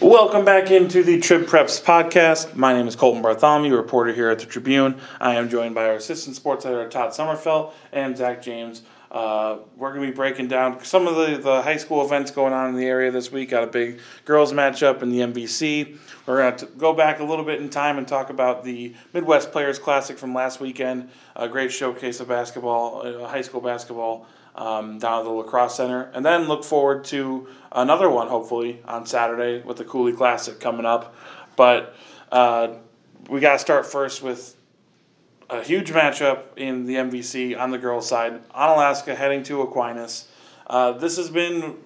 Welcome back into the Trib Preps podcast. My name is Colton Bartholomew, reporter here at the Tribune. I am joined by our assistant sports editor Todd Sommerfeld and Zach James. Uh, we're going to be breaking down some of the, the high school events going on in the area this week. Got a big girls matchup in the MVC. We're going to go back a little bit in time and talk about the Midwest Players Classic from last weekend. A great showcase of basketball, uh, high school basketball um, down at the La Crosse Center, and then look forward to another one hopefully on Saturday with the Coulee Classic coming up. But uh, we got to start first with a huge matchup in the MVC on the girls' side. Onalaska heading to Aquinas. Uh, this has been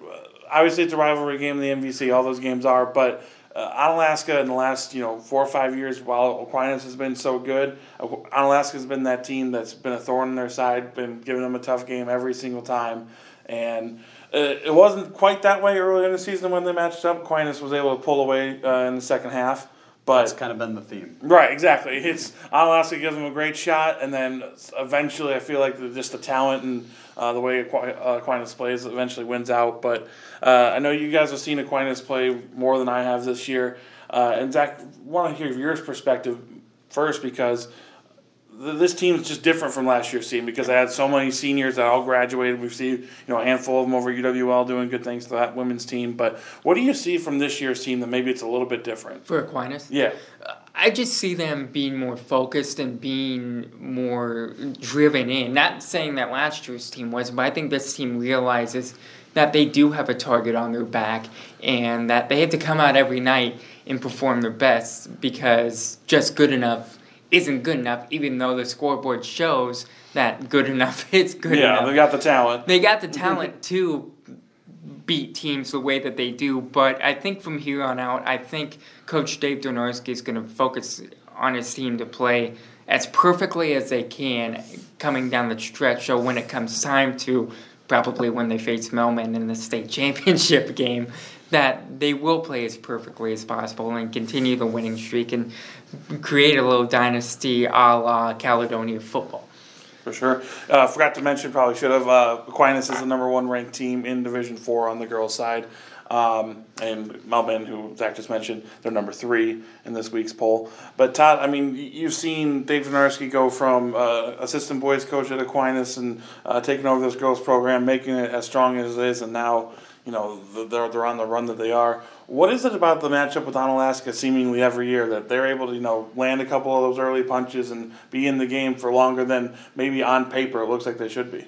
obviously it's a rivalry game in the MVC. All those games are, but uh, Onalaska in the last you know four or five years, while Aquinas has been so good, Onalaska has been that team that's been a thorn in their side, been giving them a tough game every single time, and uh, it wasn't quite that way early in the season when they matched up. Aquinas was able to pull away uh, in the second half. But it's kind of been the theme, right? Exactly. It's Onalaska gives them a great shot, and then eventually, I feel like the, just the talent and uh, the way Aquinas plays eventually wins out. But uh, I know you guys have seen Aquinas play more than I have this year. Uh, and Zach, want to hear your perspective first because this team is just different from last year's team because I had so many seniors that all graduated. We've seen you know a handful of them over UWL doing good things to that women's team. But what do you see from this year's team that maybe it's a little bit different for Aquinas? Yeah, I just see them being more focused and being more driven in. Not saying that last year's team was, but I think this team realizes that they do have a target on their back and that they have to come out every night and perform their best because just good enough isn't good enough, even though the scoreboard shows that good enough is good yeah, enough. Yeah, they got the talent. They got the talent to beat teams the way that they do, but I think from here on out, I think Coach Dave Donarski is going to focus on his team to play as perfectly as they can coming down the stretch. So when it comes time to probably when they face Melman in the state championship game, that they will play as perfectly as possible and continue the winning streak and create a little dynasty a la Caledonia football. For sure. Uh, forgot to mention, probably should have. Uh, Aquinas is the number one ranked team in Division Four on the girls' side. Um, and Mehlman, who Zach just mentioned, they're number three in this week's poll. But Todd, I mean, you've seen Dave Donarski go from uh, assistant boys coach at Aquinas and uh, taking over this girls program, making it as strong as it is, and now you know they're they're on the run that they are. What is it about the matchup with Onalaska seemingly every year that they're able to you know land a couple of those early punches and be in the game for longer than maybe on paper it looks like they should be?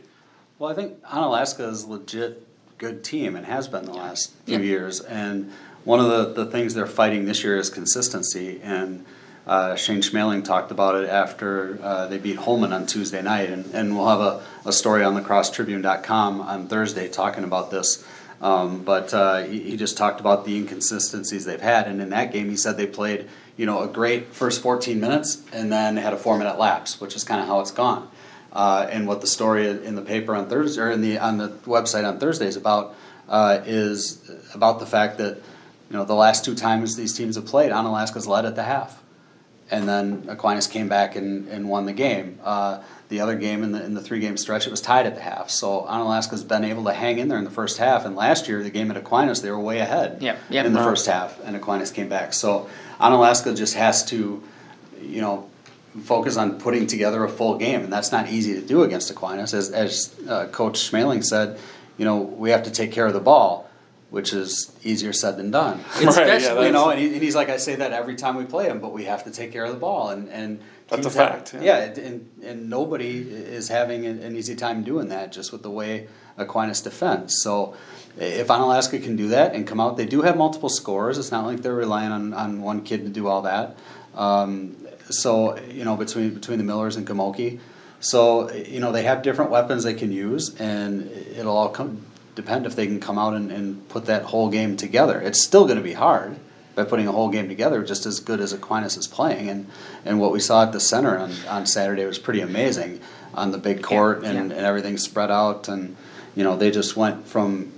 Well, I think Onalaska is a legit good team and has been the last few yeah. years. And one of the, the things they're fighting this year is consistency. And uh, Shane Schmeling talked about it after uh, they beat Holmen on Tuesday night. And, and we'll have a, a story on lacrossetribune.com on Thursday talking about this. Um, but uh, he, he, just talked about the inconsistencies they've had. And in that game, he said they played you know a great first 14 minutes and then had a four minute lapse, which is kind of how it's gone uh, and what the story in the paper on Thursday or in the on the website on Thursday is about uh, is about the fact that you know the last two times these teams have played, Onalaska's led at the half, and then Aquinas came back and, and won the game. Uh, the other game in the in the three game stretch, it was tied at the half. So Onalaska's been able to hang in there in the first half. And last year, the game at Aquinas, they were way ahead yeah, yeah, in the first half, and Aquinas came back. So Onalaska just has to, you know, focus on putting together a full game, and that's not easy to do against Aquinas. As, as uh, Coach Schmaling said, you know, we have to take care of the ball, which is easier said than done. Especially, right, yeah, you know, and, he, and, he's like, I say that every time we play him, but we have to take care of the ball, and and that's a fact. Yeah, yeah and, and nobody is having an easy time doing that, just with the way Aquinas defends. So. If Onalaska can do that and come out, they do have multiple scores. It's not like they're relying on, on one kid to do all that. Um, so you know between between the Millers and Gamoki, so you know they have different weapons they can use, and it'll all come depend if they can come out and, and put that whole game together. It's still going to be hard by putting a whole game together, just as good as Aquinas is playing, and and what we saw at the center on, on Saturday was pretty amazing on the big court yeah, and, yeah. and everything spread out, and you know they just went from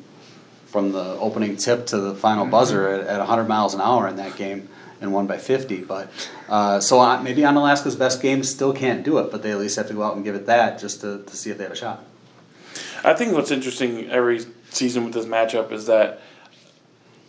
from the opening tip to the final mm-hmm. buzzer at, at 100 miles an hour in that game and won by 50. But uh, so on, maybe Onalaska's best game still can't do it, but they at least have to go out and give it that just to, to see if they have a shot. I think what's interesting every season with this matchup is that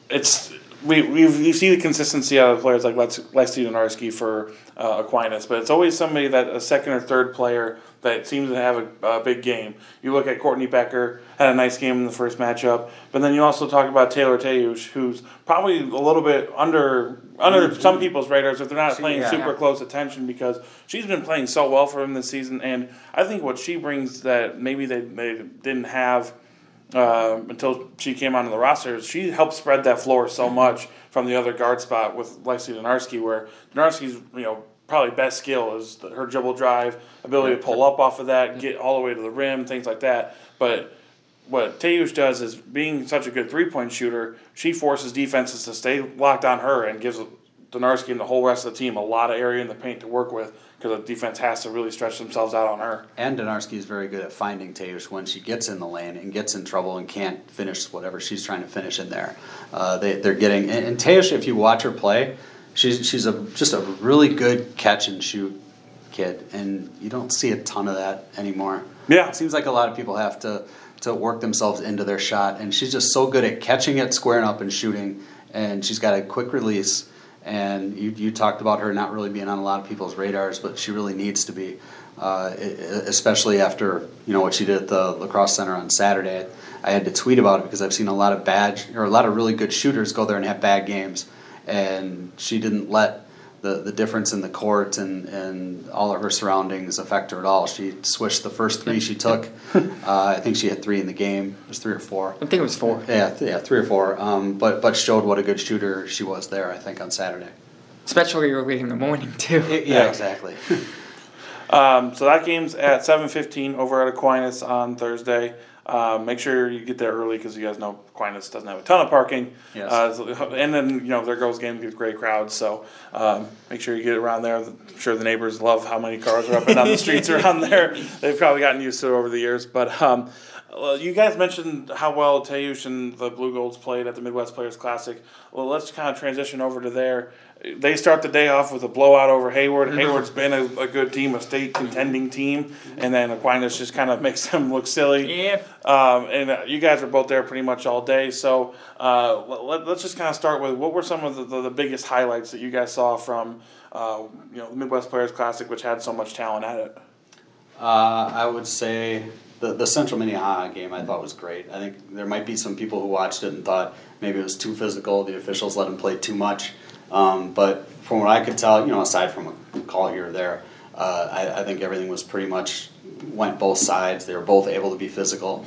it's we we see the consistency out of players like Lex, Lexi Donarski for uh, Aquinas, but it's always somebody that a second or third player that seems to have a, a, big game. You look at Courtney Becker had a nice game in the first matchup, but then you also talk about Taylor Theusch, who's probably a little bit under under mm-hmm. some people's radars if they're not she, paying yeah, super yeah. close attention because she's been playing so well for him this season, and I think what she brings that maybe they, they didn't have uh, until she came onto the roster. She helped spread that floor so much from the other guard spot with Lexi Donarski, where Donarski's you know probably best skill is her dribble drive, ability to pull up off of that, get all the way to the rim, things like that. But what Theusch does is being such a good three point shooter, she forces defenses to stay locked on her and gives Donarski and the whole rest of the team a lot of area in the paint to work with because the defense has to really stretch themselves out on her. And Donarski is very good at finding Theusch when she gets in the lane and gets in trouble and can't finish whatever she's trying to finish in there. Uh, they, they're getting and, and Theusch, if you watch her play, she's she's a just a really good catch and shoot kid, and you don't see a ton of that anymore. Yeah, it seems like a lot of people have to to work themselves into their shot, and she's just so good at catching it, squaring up, and shooting. And she's got a quick release and you, you talked about her not really being on a lot of people's radars, but she really needs to be, uh, especially after you know what she did at the La Crosse Center on Saturday. I had to tweet about it because I've seen a lot of bad or a lot of really good shooters go there and have bad games, and she didn't let the, the difference in the court and, and all of her surroundings affect her at all. She swished the first three she took. Uh, I think she had three in the game. It was three or four. I think it was four. Yeah, th- yeah, three or four. Um, but but showed what a good shooter she was there. I think on Saturday. Especially early in the morning too. It, yeah, exactly. um, so that game's at seven fifteen over at Aquinas on Thursday. Uh, make sure you get there early because you guys know Aquinas doesn't have a ton of parking. Yes. Uh, so, and then you know their girls game gets great crowds, so um, make sure you get around there. I'm sure the neighbors love how many cars are up and down the streets around there. They've probably gotten used to it over the years, but. Um, well, you guys mentioned how well Theusch and the Blugolds played at the Midwest Players Classic. Well, let's kind of transition over to there they start the day off with a blowout over Hayward. Mm-hmm. Hayward's been a, a, good team, a state contending team, and then Aquinas just kind of makes them look silly. Yeah. Um, and uh, you guys were both there pretty much all day, so uh, let, us just kind of start with what were some of the, the, the biggest highlights that you guys saw from uh, you know the Midwest Players Classic, which had so much talent at it. Uh, I would say the, the Central Minnehaha game I thought was great. I think there might be some people who watched it and thought maybe it was too physical. The officials let them play too much. Um, but from what I could tell, you know, aside from a call here or there, uh, I, I, think everything was pretty much went both sides. They were both able to be physical,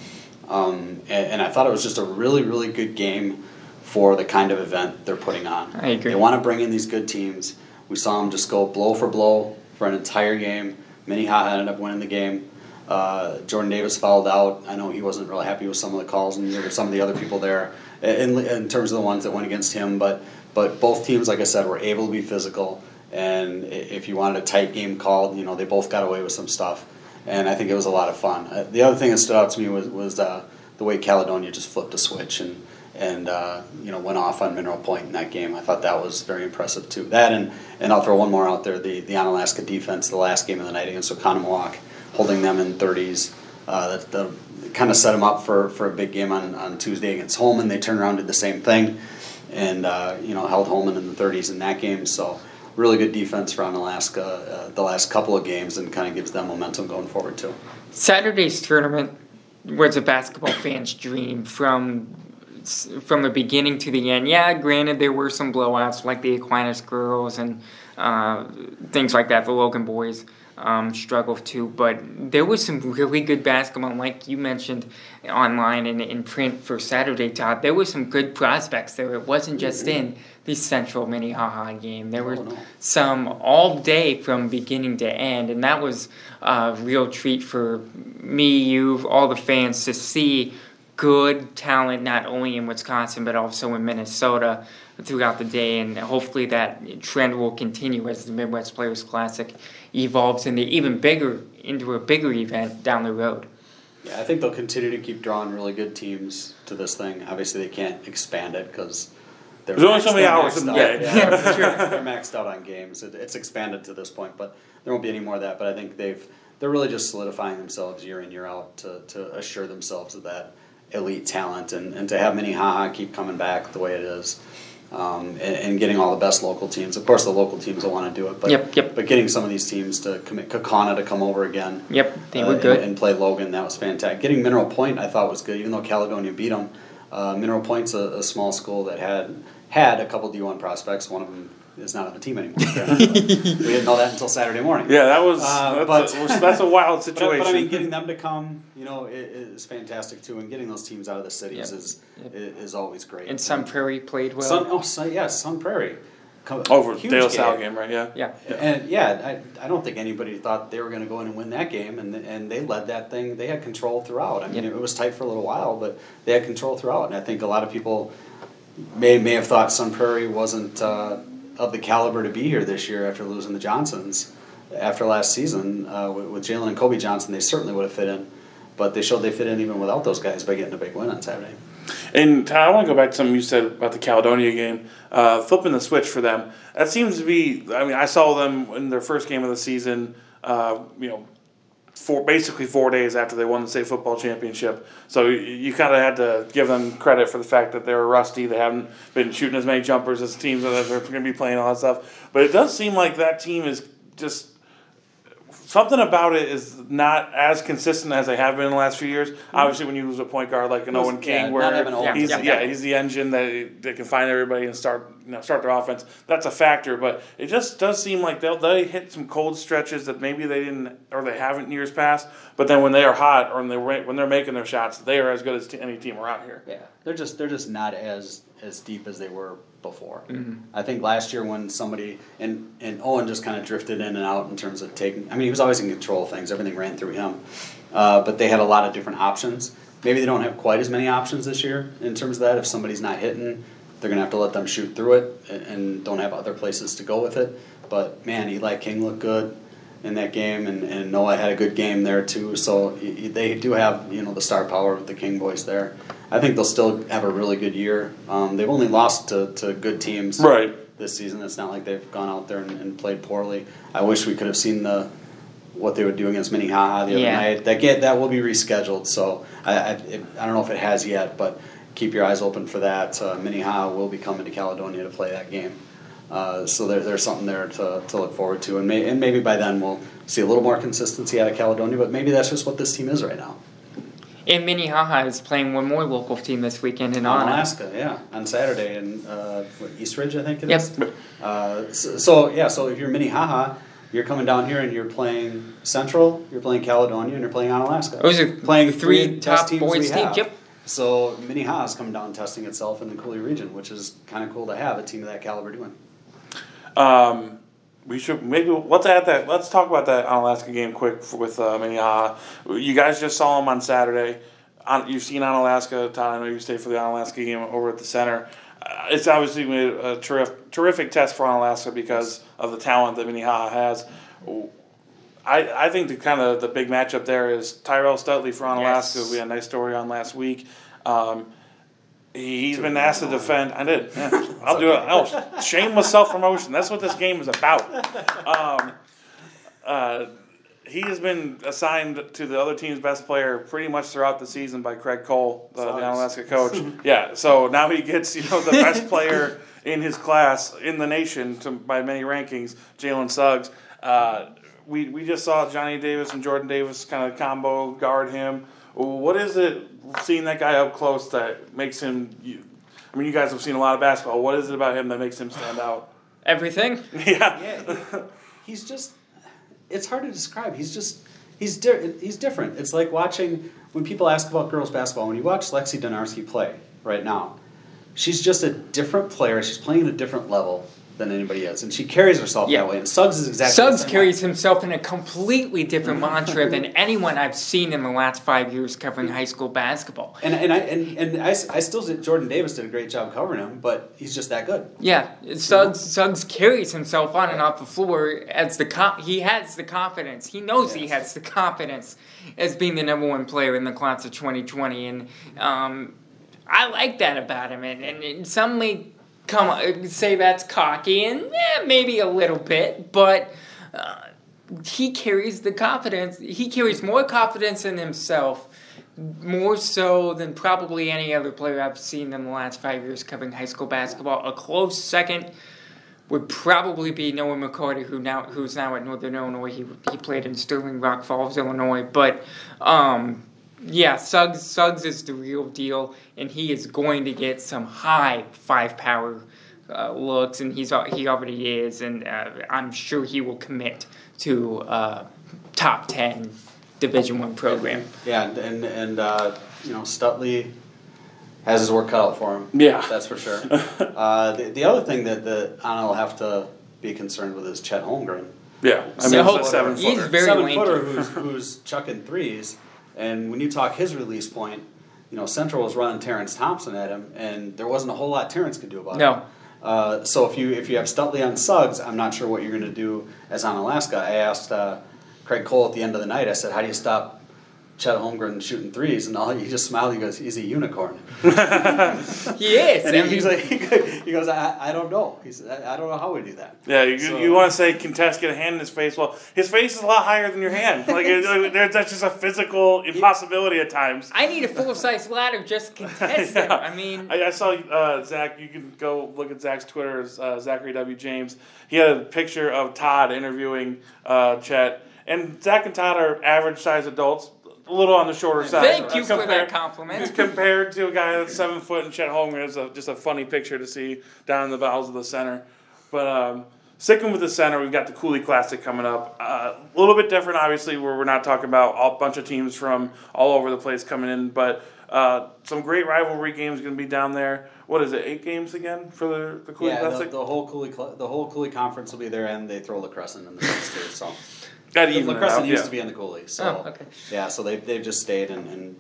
um, and, and, I thought it was just a really, really good game for the kind of event they're putting on. I agree. They want to bring in these good teams. We saw them just go blow for blow for an entire game. Minnehaha ended up winning the game. Uh, Jordan Davis fouled out. I know he wasn't really happy with some of the calls and some of the other people there in, in terms of the ones that went against him, but but both teams, like I said, were able to be physical. And if you wanted a tight game called, you know, they both got away with some stuff. And I think it was a lot of fun. Uh, the other thing that stood out to me was, was uh, the way Caledonia just flipped a switch and, and uh, you know, went off on Mineral Point in that game. I thought that was very impressive too. That and, and I'll throw one more out there the, the Onalaska defense, the last game of the night against Oconomowoc, holding them in 30s. Uh, that, kind of set them up for, for a big game on, on Tuesday against Holmen. They turned around did the same thing and uh, you know held Holmen in the 30s in that game. So really good defense for Alaska uh, the last couple of games, and kind of gives them momentum going forward too. Saturday's tournament was a basketball fan's dream from from the beginning to the end. Yeah, granted there were some blowouts like the Aquinas girls and uh, things like that, the Logan boys um, struggle too. But there was some really good basketball, like you mentioned online and in print for Saturday, Todd. There were some good prospects there. It wasn't just in the Central Minnehaha game. There were some all day from beginning to end, and that was a real treat for me, you, all the fans to see good talent not only in Wisconsin but also in Minnesota throughout the day, and hopefully that trend will continue as the Midwest Players Classic evolves into even bigger into a bigger event down the road. Yeah, I think they'll continue to keep drawing really good teams to this thing. Obviously, they can't expand it because there's only so many hours in the day. Yeah, yeah sure. they're maxed out on games. It, it's expanded to this point, but there won't be any more of that. But I think they've they're really just solidifying themselves year in year out to, to assure themselves of that elite talent and, and to have Minnehaha keep coming back the way it is Um, and, and getting all the best local teams. Of course, the local teams will want to do it, but Yep, yep. but getting some of these teams to commit Kaukauna to come over again. Yep, they uh, were and- good. And, play Logan, that was fantastic. Getting Mineral Point, I thought was good, even though Caledonia beat them. Uh, Mineral Point's a, a small school that had had a couple D1 prospects. One of them is not on the team anymore. we didn't know that until Saturday morning. Yeah, that was Uh, that's, but- a, that's a wild situation. but I mean, getting them to come, you know, i- is fantastic too, and getting those teams out of the cities Yep. is Yep. is always great. And Sun Prairie played well. Sun, oh, Sun, yeah, Sun Prairie. Over huge De La Salle game, right? Yeah. yeah. And yeah, I, I don't think anybody thought they were going to go in and win that game, and and they led that thing. They had control throughout. I mean, Yep. it was tight for a little while, but they had control throughout. And I think a lot of people may may have thought Sun Prairie wasn't uh, of the caliber to be here this year after losing the Johnsons after last season uh, with, with Jalen and Kobe Johnson. They certainly would have fit in, but they showed they fit in even without those guys by getting a big win on Saturday. And Ty, I want to go back to something you said about the Caledonia game, uh, flipping the switch for them. That seems to be. I mean, I saw them in their first game of the season. Uh, you know, four basically four days after they won the state football championship. So you, you kind of had to give them credit for the fact that they were rusty. They haven't been shooting as many jumpers as teams that they're going to be playing all that stuff. But it does seem like that team is just something about it is not as consistent as they have been in the last few years. Mm-hmm. Obviously, when you lose a point guard like an Owen King, yeah, where he's yeah, Yeah. he's the engine that that can find everybody and start you know start their offense. That's a factor, but it just does seem like they'll they hit some cold stretches that maybe they didn't or they haven't in years past. But then when they are hot or when they when they're making their shots, they are as good as t- any team around here. Yeah, they're just they're just not as as deep as they were before. Mm-hmm. I think last year when somebody and and Owen just kind of drifted in and out in terms of taking. I mean, he was always in control of things. Everything ran through him, uh, but they had a lot of different options. Maybe they don't have quite as many options this year in terms of that. If somebody's not hitting, they're gonna have to let them shoot through it and, and don't have other places to go with it. But man, Eli King looked good in that game, and, and Noah had a good game there too. So they do have you know the star power of the King boys there. I think they'll still have a really good year. Um, they've only lost to, to good teams Right. this season. It's not like they've gone out there and, and played poorly. I wish we could have seen the what they would do against Minnehaha the other Yeah. night. That get that will be rescheduled. So I I, it, I don't know if it has yet, but keep your eyes open for that. Uh, Minnehaha will be coming to Caledonia to play that game. Uh, so there, there's something there to, to look forward to, and, may, and maybe by then we'll see a little more consistency out of Caledonia. But maybe that's just what this team is right now. And Minnehaha is playing one more local team this weekend in Onalaska, yeah, on Saturday in uh, East Ridge, I think it Yep. is. Uh, so, so yeah, so if you're Minnehaha, you're coming down here and you're playing Central, you're playing Caledonia, and you're playing Onalaska. Those are playing the three three test top teams boys we teams. have. Yep. So Minnehaha's come down testing itself in the Coulee region, which is kind of cool to have a team of that caliber doing. Um, we should maybe let's add that. Let's talk about that Onalaska game quick with uh, Minnehaha. You guys just saw them on Saturday. On, you've seen Onalaska, Todd. I know you stayed for the Alaska game over at the center. Uh, it's obviously a terrific, terrific test for Onalaska because of the talent that Minnehaha has. I, I think the kind of the big matchup there is Tyrell Stutley for Onalaska. Yes. We had a nice story on last week. Um, he's been asked to defend. I did. Yeah. I'll do it. Oh, shameless self promotion. That's what this game is about. Um, uh, he has been assigned to the other team's best player pretty much throughout the season by Craig Kowal, the, the Alaska coach. yeah. So now he gets you know the best player in his class in the nation to, by many rankings, Jalen Suggs. Uh, we, we just saw Johnny Davis and Jordan Davis kind of combo guard him. What is it seeing that guy up close that makes him? You, I mean, you guys have seen a lot of basketball. What is it about him that makes him stand out? Everything. yeah. Yeah, he- he's just. It's hard to describe. He's just. He's di- he's different. It's like watching when people ask about girls basketball. When you watch Lexi Donarski play right now, she's just a different player. She's playing at a different level than anybody else, and she carries herself Yeah. that way. And Suggs is exactly. Suggs the same carries way. himself in a completely different mantra than anyone I've seen in the last five years covering high school basketball. And and I and, and I, I still did. Jordan Davis did a great job covering him, but he's just that good. Yeah, Suggs Suggs carries himself on and off the floor as the he has the confidence. He knows he has the confidence as being the number one player in the class of 2020, and um, I like that about him. And, and, and some come say that's cocky, and eh, maybe a little bit, but. Uh, he carries the confidence. He carries more confidence in himself more so than probably any other player I've seen in the last five years covering high school basketball. A close second would probably be Noah McCarty, who now who's now at Northern Illinois. He he played in Sterling Rock Falls, Illinois. But um, yeah, Suggs Suggs is the real deal, and he is going to get some high five power uh, looks, and he's he already is, and uh, I'm sure he will commit to uh, top ten Division One program. Yeah, and and uh, you know Stutley has his work cut out for him. Yeah. that's for sure. uh, the, the other thing that that Anna will have to be concerned with is Chet Holmgren. Yeah, I mean, So- it's a seven he's footer. very seven lanky. footer who's, who's chucking threes, and when you talk his release point, you know Central was running Terrence Thompson at him, and there wasn't a whole lot Terrence could do about it. No. Uh, so if you if you have Stutley on Suggs, I'm not sure what you're going to do as Onalaska. I asked uh, Craig Kowal at the end of the night. I said, "How do you stop Chet Holmgren shooting threes? And all he just smiled. He goes, "He's a unicorn." He is. And he's like, he goes, I, I don't know. He said, I, I don't know how we do that. Yeah, you, So- you want to say contest get a hand in his face? Well, his face is a lot higher than your hand. Like it, like, there- that's just a physical impossibility at times. I need a full size ladder just to contest. Yeah. I mean, I, I saw uh, Zach. You can go look at Zach's Twitter. Uh, Zachary W. James. He had a picture of Todd interviewing uh, Chet, and Zach and Todd are average sized adults, a little on the shorter side. Thank you Uh, for that compared- compliment. compared to a guy that's seven foot and Chet Holmgren is a, just a funny picture to see down in the bowels of the center. But um, sticking with the center, we've got the Coulee Classic coming up. Uh, a little bit different, obviously, where we're not talking about a bunch of teams from all over the place coming in, but uh, some great rivalry games going to be down there. What is it? Eight games again for the, the Coulee Yeah, the, Classic. the whole Coulee the whole Coulee conference will be there, and they throw lacrosse in the mix too. So Got the even it lacrosse out, used yeah. to be in the Coulee. So Oh, okay. yeah, so they've they've just stayed and, and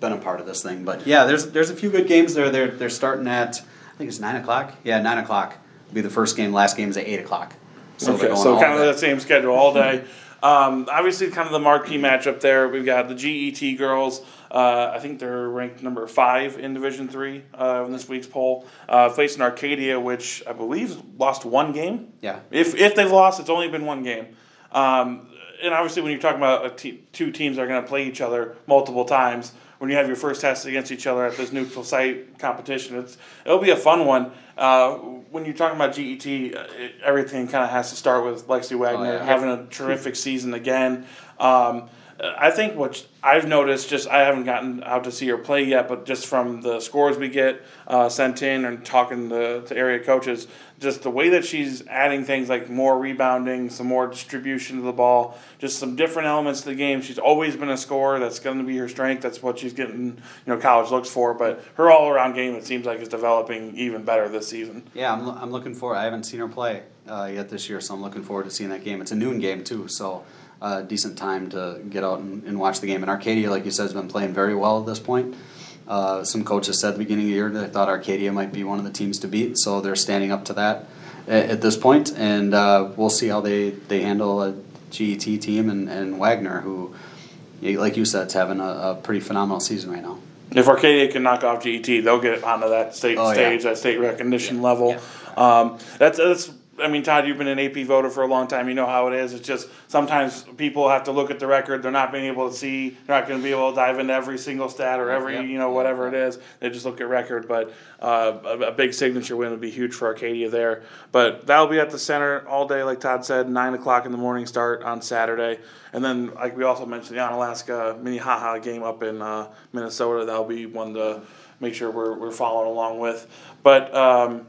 been a part of this thing. But yeah, there's there's a few good games there. They're they're starting at I think it's nine o'clock. Yeah, nine o'clock will be the first game. Last game is at eight o'clock. So okay, so kind of day. the same schedule all day. Um, obviously, kind of the marquee matchup there. We've got the GET girls. Uh, I think they're ranked number five in Division Three uh, in this week's poll, uh, facing Arcadia, which I believe lost one game. Yeah. If if they've lost, it's only been one game. Um, and obviously, when you're talking about a te- two teams that are going to play each other multiple times, when you have your first test against each other at this neutral site competition, it's it'll be a fun one. Uh, when you're talking about GET, uh, it, everything kind of has to start with Lexi Wagner yeah. having a terrific season again. Um, I think what I've noticed, just I haven't gotten out to see her play yet, but just from the scores we get uh, sent in and talking to, to area coaches, just the way that she's adding things like more rebounding, some more distribution of the ball, just some different elements to the game. She's always been a scorer. That's going to be her strength. That's what she's getting, you know, college looks for. But her all around game, it seems like, is developing even better this season. Yeah, I'm, I'm looking forward. I haven't seen her play uh, yet this year, so I'm looking forward to seeing that game. It's a noon game too, so uh, decent time to get out and, and watch the game. And Arcadia, like you said, has been playing very well at this point. Uh, some coaches said at the beginning of the year they thought Arcadia might be one of the teams to beat, so they're standing up to that at, at this point, and uh, we'll see how they, they handle a GET team and, and Wagner, who, like you said, is having a, a pretty phenomenal season right now. If Arcadia can knock off GET, they'll get onto that state Oh, yeah. stage, that state recognition level. Um, that's that's. I mean, Todd, you've been an AP voter for a long time. You know how it is. It's just sometimes people have to look at the record. They're not being able to see. They're not going to be able to dive into every single stat or every Yep. you know whatever it is. They just look at record. But uh, a, a big signature win would be huge for Arcadia there. But that'll be at the center all day, like Todd said, nine o'clock in the morning start on Saturday. And then, like we also mentioned, the Onalaska Minnehaha game up in uh, Minnesota. That'll be one to make sure we're, we're following along with. But um,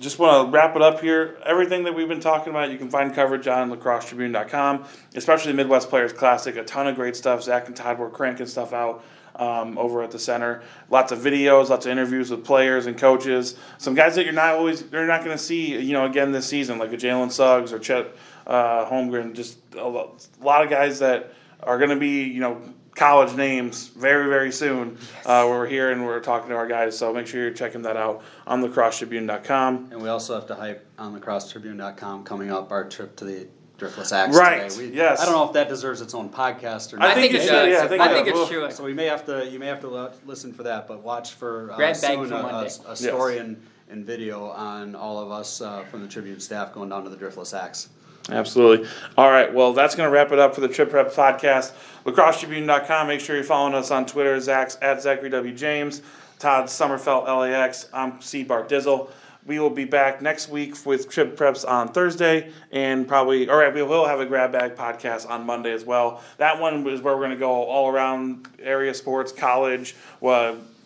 just want to wrap it up here. Everything that we've been talking about, you can find coverage on lacrossetribune.com, especially the Midwest Players Classic. A ton of great stuff. Zach and Todd were cranking stuff out um, over at the center. Lots of videos, lots of interviews with players and coaches. Some guys that you're not always, you're not going to see, you know, again this season, like a Jalen Suggs or Chet uh, Holmgren. Just a a lot of guys that are going to be, you know, college names very, very soon. Uh, we're here and we're talking to our guys, so make sure you're checking that out on lacrossetribune.com. And we also have to hype on lacrossetribune.com coming up our trip to the Driftless Axe Right, today. We, yes. I don't know if that deserves its own podcast or not. I think, think it it should, yeah, I think I it think it should. So we may have to you may have to listen for that, but watch for uh, soon for a, a, Monday. a story in, and video on all of us uh, from the Tribune staff going down to the Driftless Axe. Absolutely. All right. Well, that's going to wrap it up for the Trib Prep podcast. LacrosseTribune.com. Make sure you're following us on Twitter, Zach's at Zachary W. James, Todd Sommerfeld, LAX. I'm C. Bart Dizzle. We will be back next week with Trib Preps on Thursday, and probably, all right, we will have a grab bag podcast on Monday as well. That one is where we're going to go all around area sports, college,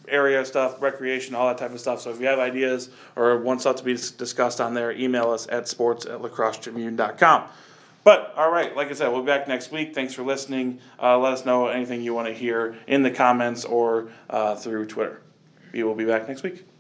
area stuff, recreation, all that type of stuff. So if you have ideas or want stuff to be discussed on there, email us at sports at lacrossetribune.com. But all right, like I said, we'll be back next week. Thanks for listening. Uh, let us know anything you want to hear in the comments or uh, through Twitter. We will be back next week.